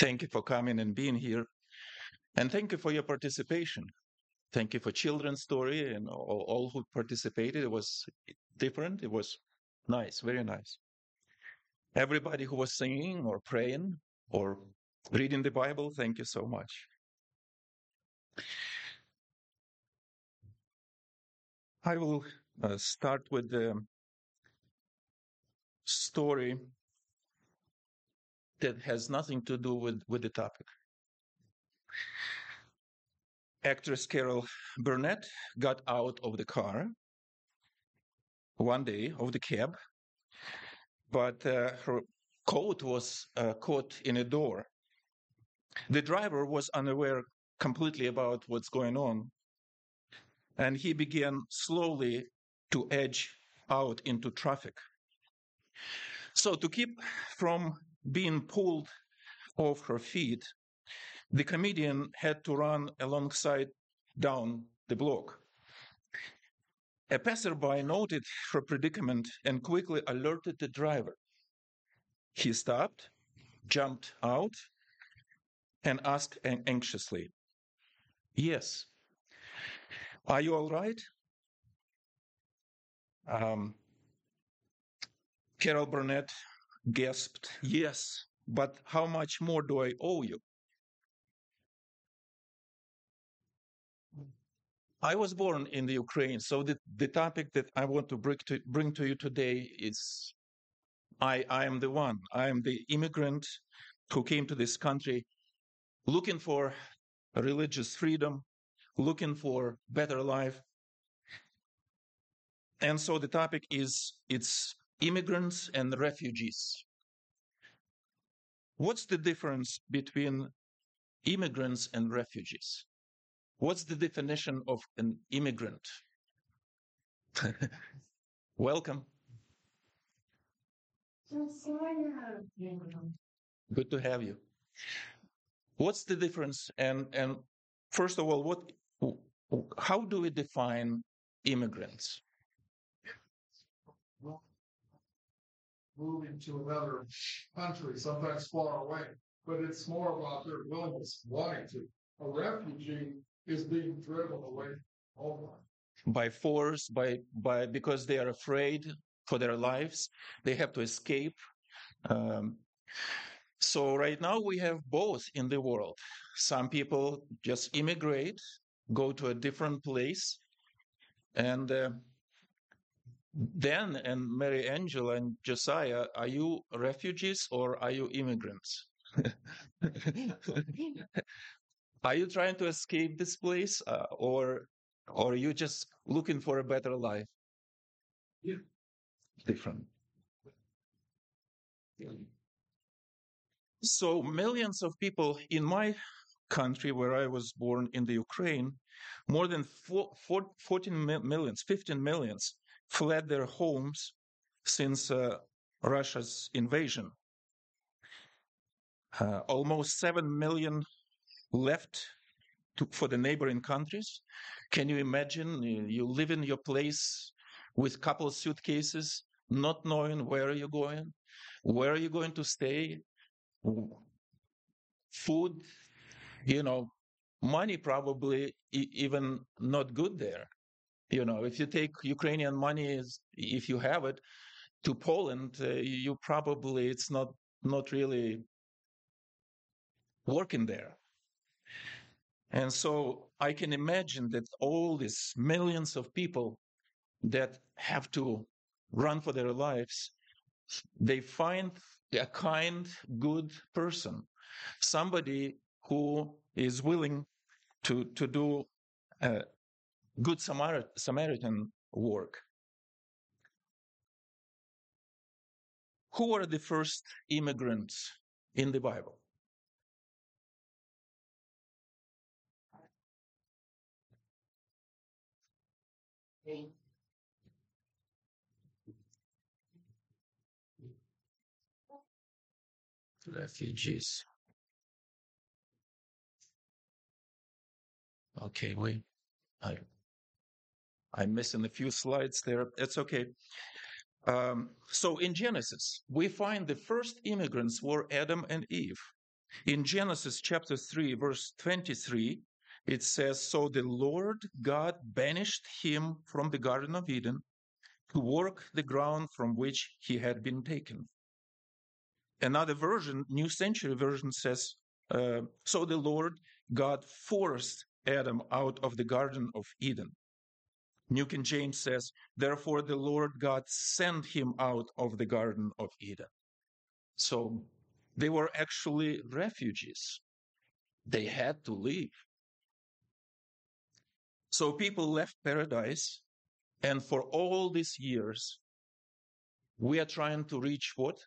Thank you for coming and being here. And thank you for your participation. Thank you for children's story and all, all who participated. It was different. It was nice, very nice. Everybody who was singing or praying or reading the Bible, thank you so much. I will uh, start with the story that has nothing to do with, with the topic. Actress Carol Burnett got out of the car one day of the cab, but uh, her coat was uh, caught in a door. The driver was unaware completely about what's going on, and he began slowly to edge out into traffic. So, to keep from being pulled off her feet, the comedian had to run alongside down the block. A passerby noted her predicament and quickly alerted the driver. He stopped, jumped out, and asked anxiously, Yes. Are you all right? Um, Carol Burnett gasped, Yes, but how much more do I owe you? I was born in the Ukraine, so the, the topic that I want to bring to, bring to you today is I, I am the one. I am the immigrant who came to this country looking for religious freedom, looking for better life. And so the topic is it's immigrants and refugees. What's the difference between immigrants and refugees? What's the definition of an immigrant? Welcome. Good to have you. What's the difference? And and first of all, what how do we define immigrants? Moving to another country, sometimes far away, but it's more about their willingness, wanting to. A refugee is being driven away by force by by because they are afraid for their lives. They have to escape. Um, so right now we have both in the world. Some people just immigrate go to a different place and uh, then and mary angela and josiah are you refugees or are you immigrants are you trying to escape this place uh, or or are you just looking for a better life Yeah. different so millions of people in my country where i was born in the ukraine more than four, four, 14 mi- millions 15 millions fled their homes since uh, russia's invasion uh, almost 7 million left to, for the neighboring countries. Can you imagine you you live in your place with couple suitcases, not knowing where you're going, where you're you going to stay, food, you know, money probably even not good there. You know, if you take Ukrainian money, if you have it, to Poland, uh, you probably it's not not really working there. And so I can imagine that all these millions of people that have to run for their lives, they find a kind, good person, somebody who is willing to, to do uh, good Samaritan work. Who were the first immigrants in the Bible? Refugees. Okay, we, I, I'm missing a few slides there. It's okay. Um, so in Genesis, we find the first immigrants were Adam and Eve. In Genesis chapter 3, verse 23, it says, So the Lord God banished him from the Garden of Eden to work the ground from which he had been taken. Another version, New Century Version says, uh, So the Lord God forced Adam out of the Garden of Eden. New King James says, Therefore the Lord God sent him out of the Garden of Eden. So they were actually refugees. They had to leave. So people left paradise, and for all these years, we are trying to reach what?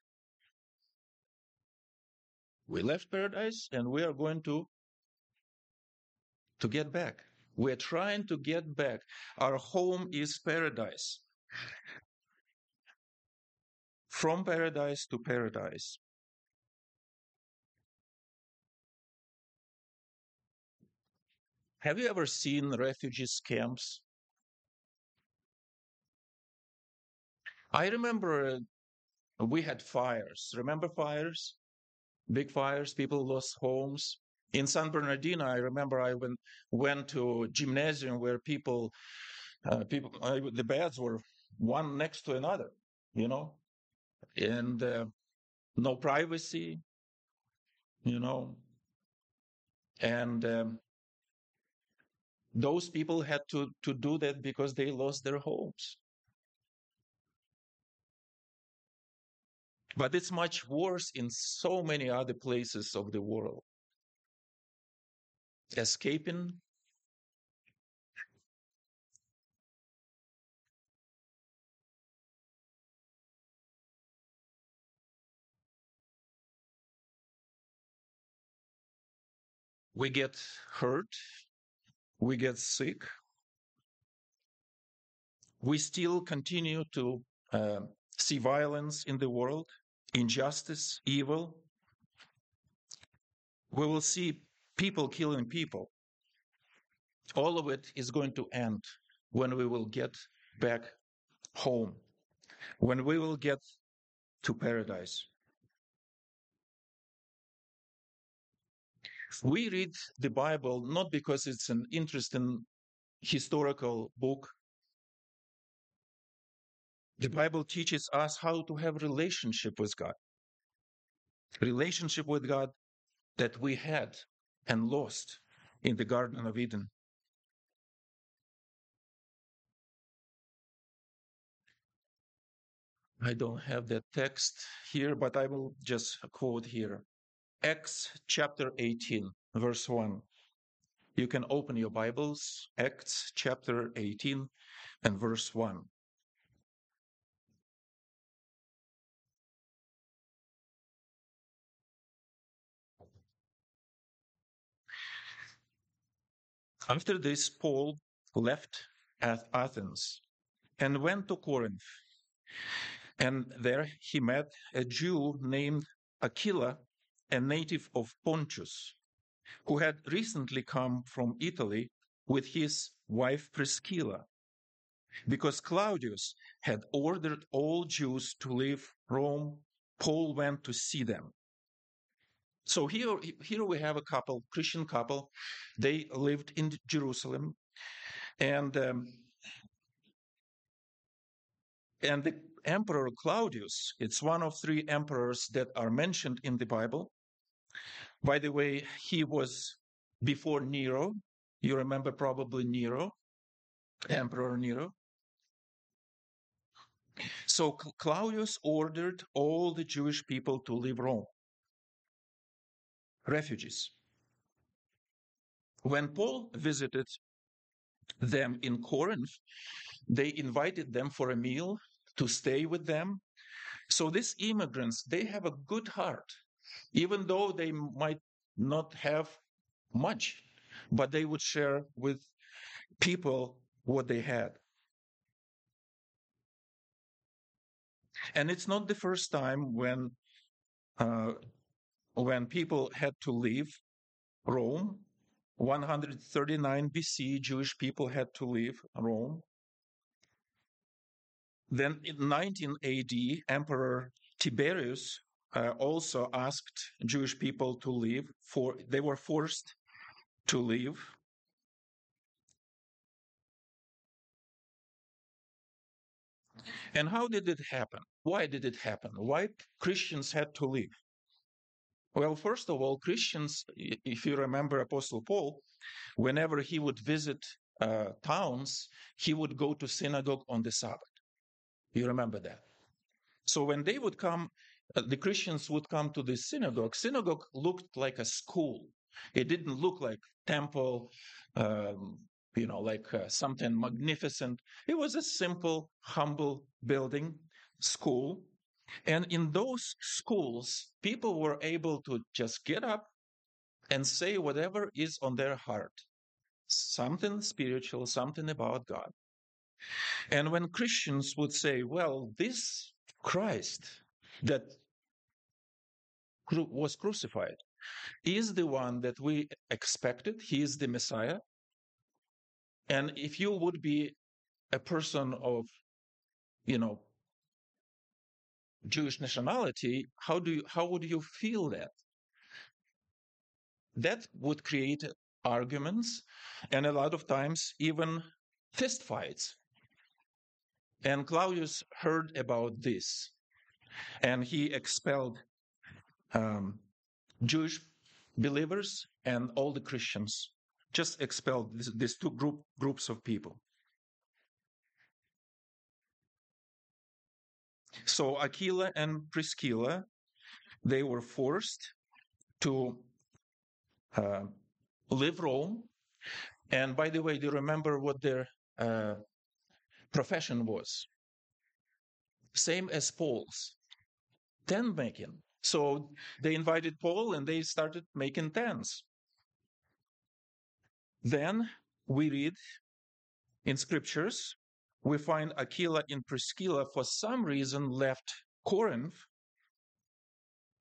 We left paradise and we are going to to get back. We're trying to get back. Our home is paradise. From paradise to paradise. Have you ever seen refugees camps? I remember we had fires. Remember fires? Big fires, people lost homes. In San Bernardino, I remember I went, went to gymnasium where people, uh, people, uh, the beds were one next to another, you know, and uh, no privacy, you know, and um, those people had to, to do that because they lost their homes. But it's much worse in so many other places of the world. Escaping? We get hurt, we get sick, we still continue to uh, see violence in the world, injustice, evil. We will see people killing people. All of it is going to end when we will get back home, when we will get to paradise. We read the Bible not because it's an interesting historical book. The Bible teaches us how to have relationship with God. Relationship with God that we had and lost in the Garden of Eden. I don't have that text here, but I will just quote here. Acts chapter 18, verse 1. You can open your Bibles, Acts chapter 18 and verse 1. After this, Paul left Athens and went to Corinth. And there he met a Jew named Aquila, a native of Pontus, who had recently come from Italy with his wife Priscilla. Because Claudius had ordered all Jews to leave Rome, Paul went to see them. So here, here we have a couple, Christian couple. They lived in Jerusalem, and um, and the emperor Claudius. It's one of three emperors that are mentioned in the Bible. By the way, he was before Nero. You remember probably Nero, Emperor Nero. So Claudius ordered all the Jewish people to leave Rome refugees. When Paul visited them in Corinth, they invited them for a meal to stay with them. So these immigrants, they have a good heart, even though they might not have much, but they would share with people what they had. And it's not the first time when uh, when people had to leave Rome, 139 BC, Jewish people had to leave Rome. Then in 19 AD, Emperor Tiberius uh, also asked Jewish people to leave. For they were forced to leave. And how did it happen? Why did it happen? Why Christians had to leave? Well, first of all, Christians, if you remember Apostle Paul, whenever he would visit uh, towns, he would go to synagogue on the Sabbath. You remember that? So when they would come, uh, the Christians would come to the synagogue. Synagogue looked like a school. It didn't look like temple, um, you know, like uh, something magnificent. It was a simple, humble building, school. And in those schools, people were able to just get up and say whatever is on their heart something spiritual, something about God. And when Christians would say, well, this Christ that was crucified is the one that we expected, he is the Messiah. And if you would be a person of, you know, Jewish nationality, how do you, how would you feel that? That would create arguments and a lot of times even fistfights. And Claudius heard about this and he expelled um, Jewish believers and all the Christians, just expelled these two group, groups of people. So Aquila and Priscilla, they were forced to uh, leave Rome. And by the way, do you remember what their uh, profession was? Same as Paul's, tent making. So they invited Paul and they started making tents. Then we read in scriptures we find Aquila and Priscilla for some reason left Corinth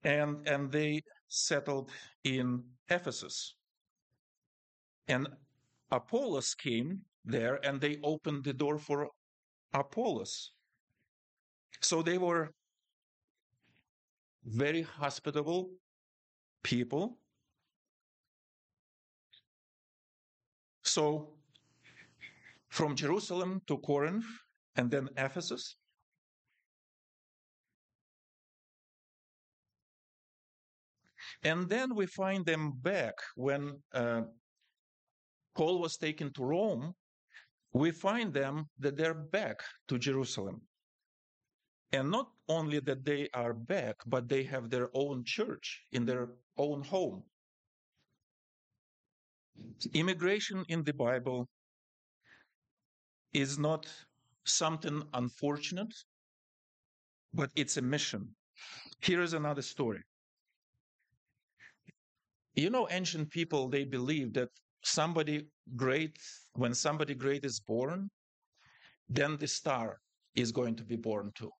and, and they settled in Ephesus. And Apollos came there and they opened the door for Apollos. So they were very hospitable people. So from Jerusalem to Corinth and then Ephesus. And then we find them back when uh, Paul was taken to Rome. We find them that they're back to Jerusalem. And not only that they are back, but they have their own church in their own home. Immigration in the Bible is not something unfortunate, but it's a mission. Here is another story. You know, ancient people, they believe that somebody great, when somebody great is born, then the star is going to be born too.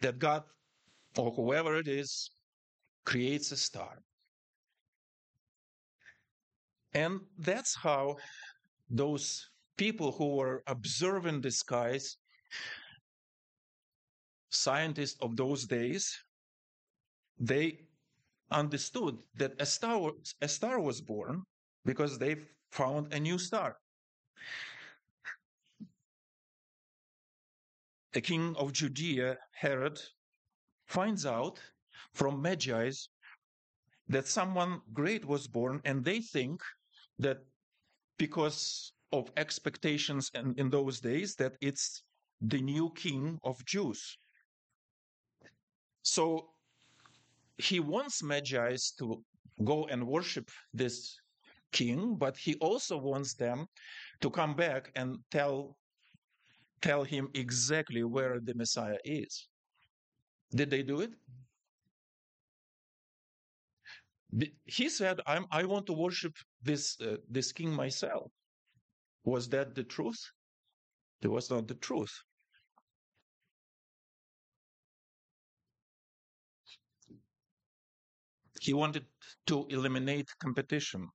That God, or whoever it is, creates a star. And that's how those people who were observing the skies, scientists of those days, they understood that a star, a star was born because they found a new star. The king of Judea, Herod, finds out from Magi's that someone great was born, and they think that because of expectations in, in those days that it's the new king of Jews. So he wants Magi to go and worship this king, but he also wants them to come back and tell tell him exactly where the Messiah is. Did they do it? He said, I want to worship this, uh, this king myself. Was that the truth? It was not the truth. He wanted to eliminate competition.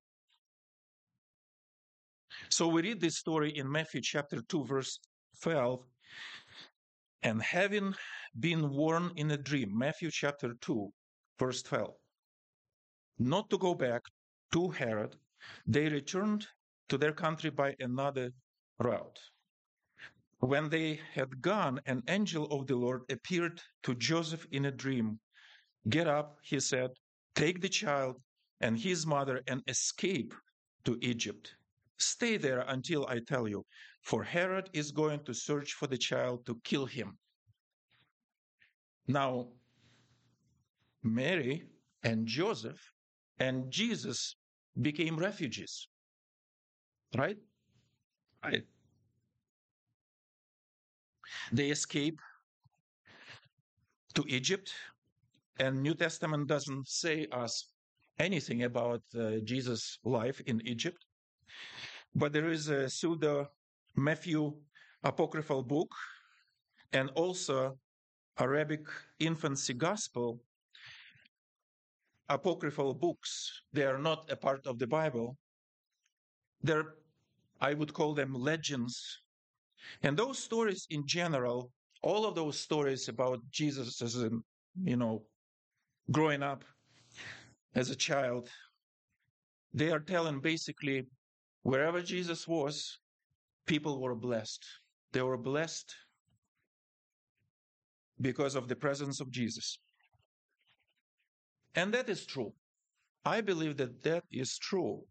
So we read this story in Matthew chapter 2, verse 12. And having been warned in a dream, Matthew chapter 2, verse 12, not to go back to Herod, they returned to their country by another route. When they had gone, an angel of the Lord appeared to Joseph in a dream. Get up, he said, take the child and his mother and escape to Egypt. Stay there until I tell you, for Herod is going to search for the child to kill him. Now, Mary and Joseph and Jesus became refugees. Right? Right. They escape to Egypt, and New Testament doesn't say us anything about uh, Jesus' life in Egypt. But there is a pseudo Matthew apocryphal book and also Arabic infancy gospel apocryphal books. They are not a part of the Bible. They're, I would call them legends. And those stories in general, all of those stories about Jesus as a, you know, growing up as a child, they are telling basically wherever Jesus was, people were blessed. They were blessed because of the presence of Jesus. And that is true. I believe that that is true.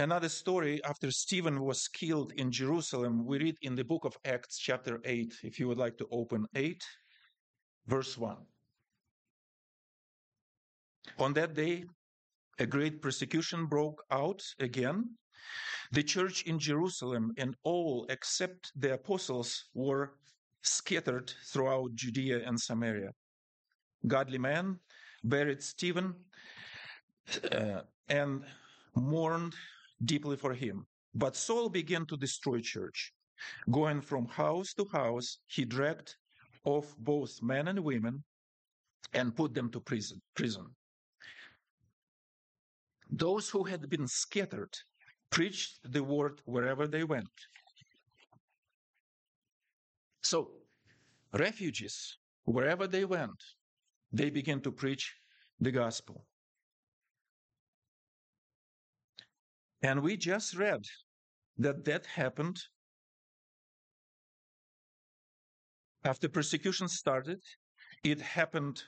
Another story after Stephen was killed in Jerusalem, we read in the book of Acts, chapter 8, if you would like to open 8, verse 1. On that day, a great persecution broke out again. The church in Jerusalem and all except the apostles were scattered throughout Judea and Samaria. Godly men buried Stephen uh, and mourned deeply for him. But Saul began to destroy church. Going from house to house, he dragged off both men and women and put them to prison. prison. Those who had been scattered preached the word wherever they went. So, refugees, wherever they went, they began to preach the gospel. And we just read that that happened after persecution started. It happened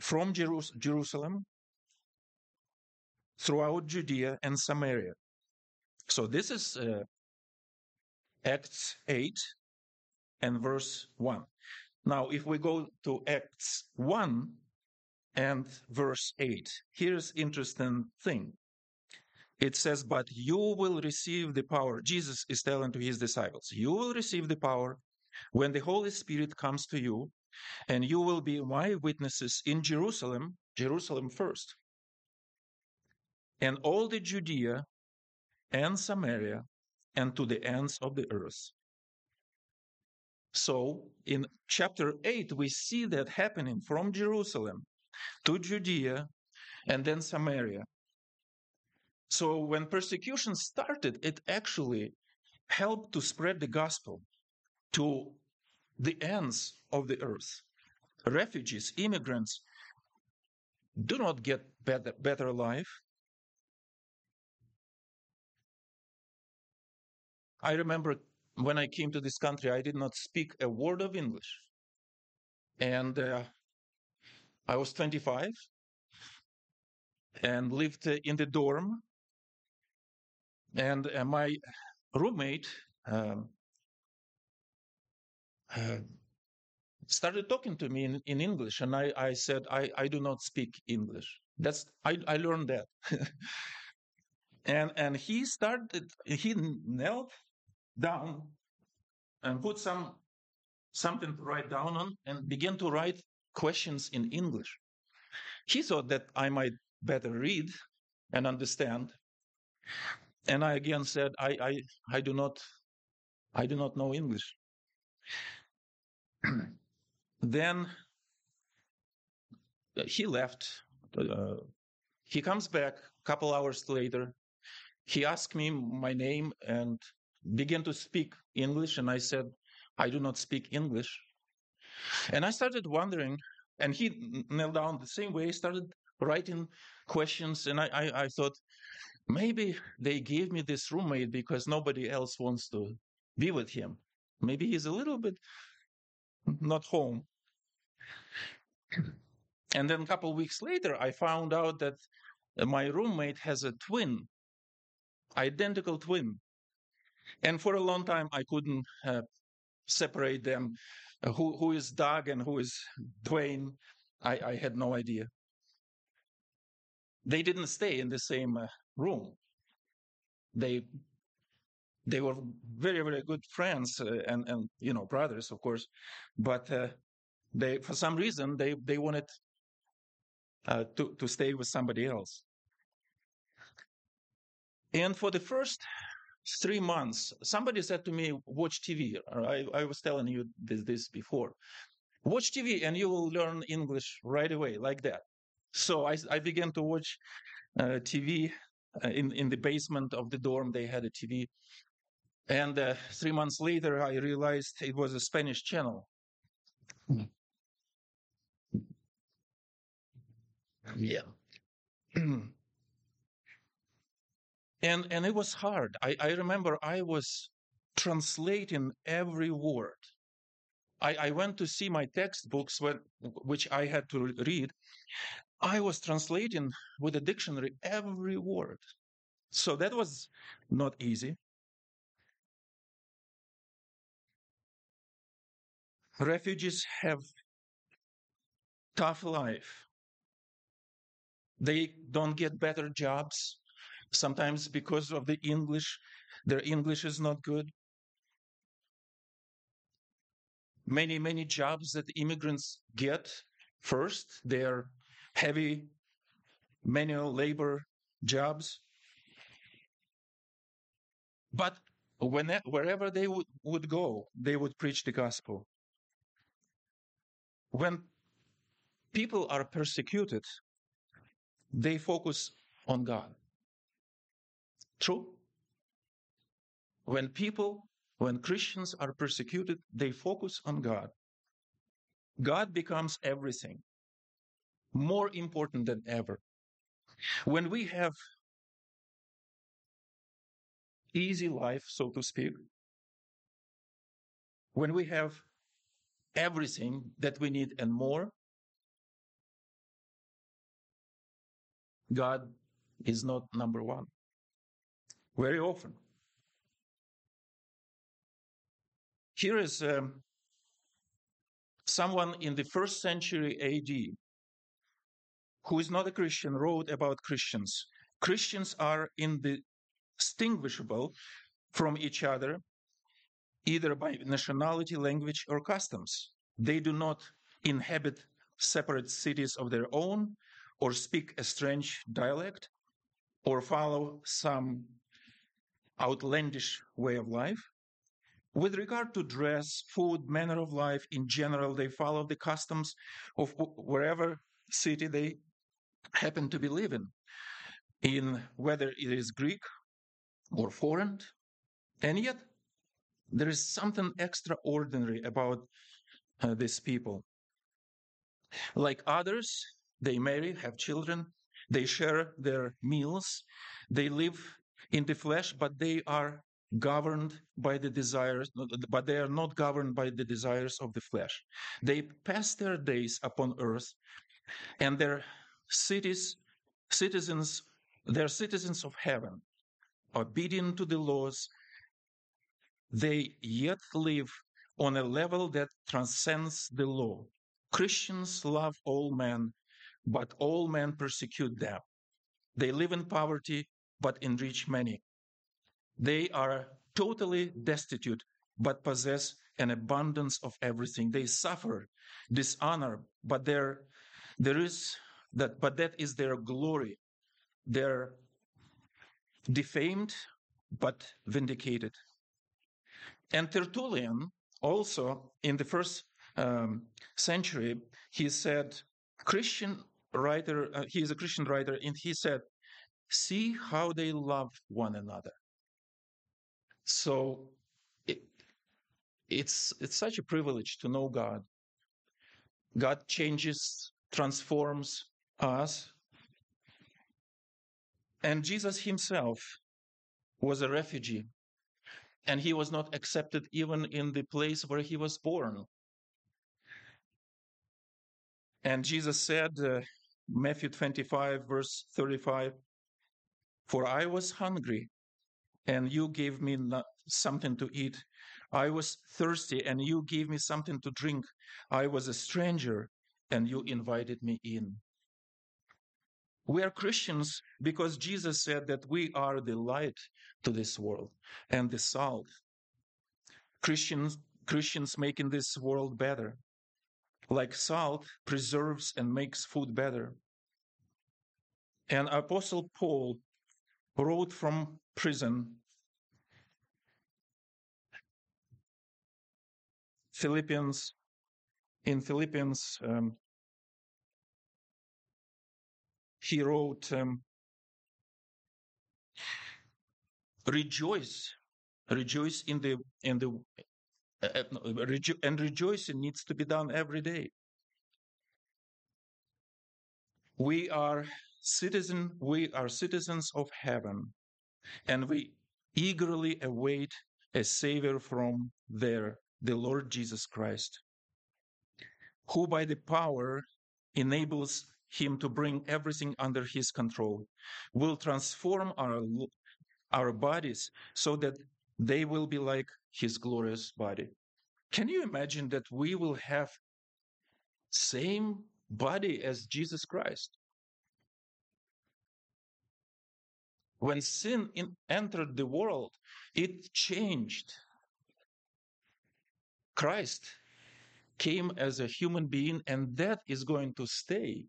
from Jerus- Jerusalem throughout Judea and Samaria. So this is uh, Acts 8 and verse 1. Now, if we go to Acts 1 and verse 8, here's interesting thing. It says, but you will receive the power. Jesus is telling to his disciples, you will receive the power when the Holy Spirit comes to you, and you will be my witnesses in Jerusalem, Jerusalem first, and all the Judea and Samaria and to the ends of the earth. So in chapter 8, we see that happening from Jerusalem to Judea and then Samaria. So when persecution started, it actually helped to spread the gospel to the ends of the earth. Refugees, immigrants do not get better, better life. I remember when I came to this country, I did not speak a word of English. And uh, I was 25 and lived in the dorm. And uh, my roommate um, uh, started talking to me in, in English. And I, I said, I, I do not speak English. That's I, I learned that. and and he started he knelt down and put some something to write down on and began to write questions in English. He thought that I might better read and understand. And I again said, I, I, I do not, I do not know English. then he left. Uh, he comes back a couple hours later. He asked me my name and began to speak English, and I said, I do not speak English. And I started wondering, and he knelt down the same way, started writing questions, and I, I, I thought, maybe they gave me this roommate because nobody else wants to be with him. Maybe he's a little bit not home. And then a couple weeks later, I found out that my roommate has a twin, identical twin. And for a long time, I couldn't uh, separate them. Uh, who, who is Doug and who is Dwayne? I, I had no idea. They didn't stay in the same uh, room. They they were very very good friends uh, and and you know brothers of course, but uh, they for some reason they they wanted uh, to to stay with somebody else. And for the first three months, somebody said to me, "Watch TV." I, I was telling you this this before. Watch TV, and you will learn English right away, like that. So I I began to watch uh, TV in in the basement of the dorm. They had a TV, and uh, three months later, I realized it was a Spanish channel. Yeah. and and it was hard. I, I remember I was translating every word. I, I went to see my textbooks when, which I had to read. I was translating with a dictionary every word. So that was not easy. Refugees have tough life. They don't get better jobs, sometimes because of the English. Their English is not good. Many, many jobs that immigrants get first, they're heavy manual labor jobs. But when, wherever they would, would go, they would preach the gospel. When people are persecuted, they focus on God. True? When people, when Christians are persecuted, they focus on God. God becomes everything, more important than ever. When we have easy life, so to speak, when we have everything that we need and more, God is not number one. Very often. Here is um, someone in the first century AD who is not a Christian wrote about Christians. Christians are indistinguishable from each other, either by nationality, language, or customs. They do not inhabit separate cities of their own, or speak a strange dialect or follow some outlandish way of life. With regard to dress, food, manner of life in general, they follow the customs of wherever city they happen to be living in, whether it is Greek or foreign. And yet, there is something extraordinary about uh, these people. Like others, they marry, have children, they share their meals, they live in the flesh, but they are governed by the desires, but they are not governed by the desires of the flesh. They pass their days upon earth, and their cities, citizens, they're citizens of heaven, obedient to the laws. They yet live on a level that transcends the law. Christians love all men but all men persecute them. They live in poverty, but enrich many. They are totally destitute, but possess an abundance of everything. They suffer dishonor, but there, there is that, but that is their glory. They're defamed, but vindicated. And Tertullian, also in the first um, century, he said, Christian writer, uh, he is a Christian writer, and he said, See how they love one another. So it, it's it's such a privilege to know God. God changes, transforms us. And Jesus himself was a refugee. And he was not accepted even in the place where he was born. And Jesus said, uh, Matthew 25, verse 35, For I was hungry, and you gave me something to eat. I was thirsty, and you gave me something to drink. I was a stranger, and you invited me in. We are Christians because Jesus said that we are the light to this world and the salt. Christians, Christians making this world better. Like salt preserves and makes food better. And Apostle Paul wrote from prison Philippians in Philippians um, he wrote, um, "Rejoice, rejoice in the in the uh, uh rejo- and rejoicing needs to be done every day. We are citizen, we are citizens of heaven, and we eagerly await a savior from there, the Lord Jesus Christ, who by the power enables him to bring everything under his control, will transform our, our bodies so that they will be like his glorious body. Can you imagine that we will have same body as Jesus Christ? When sin in, entered the world, it changed. Christ came as a human being, and that is going to stay.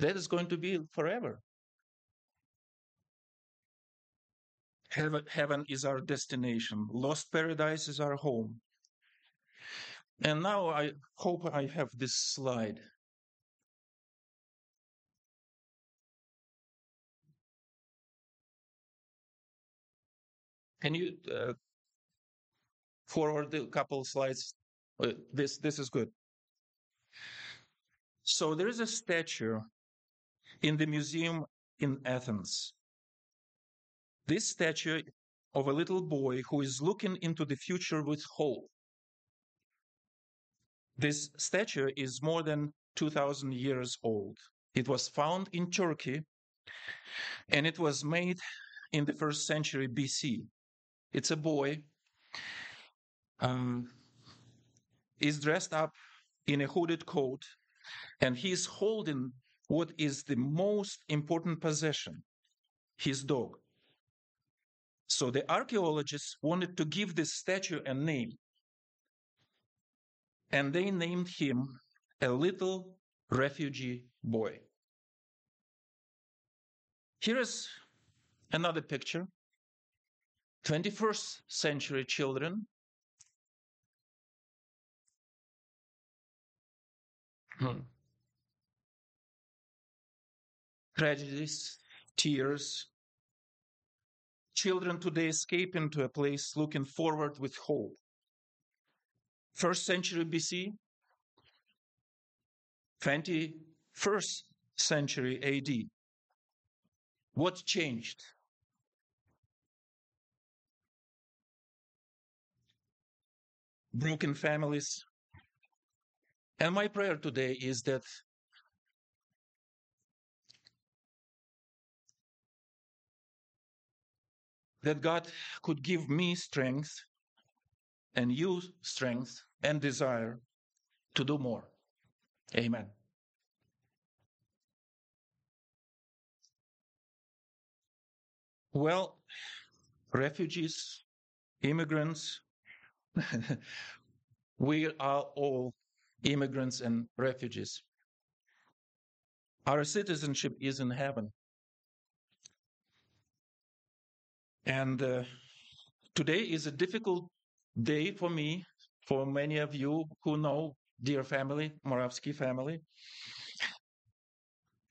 That is going to be forever. Heaven, is our destination. Lost paradise is our home. And now I hope I have this slide. Can you uh, forward a couple slides? Uh, this this is good. So there is a statue in the museum in Athens. This statue of a little boy who is looking into the future with hope. This statue is more than 2000 years old. It was found in Turkey and it was made in the first century BC. It's a boy um, is dressed up in a hooded coat and he's holding what is the most important possession his dog. So the archaeologists wanted to give this statue a name. And they named him a little refugee boy. Here is another picture 21st century children. Hmm tragedies, tears. Children today escape into a place looking forward with hope. First century BC, 21st century AD. What changed? Broken families. And my prayer today is that that God could give me strength and you strength and desire to do more. Amen. Well, refugees, immigrants, we are all immigrants and refugees. Our citizenship is in heaven. And uh, today is a difficult day for me, for many of you who know dear family, Moravsky family.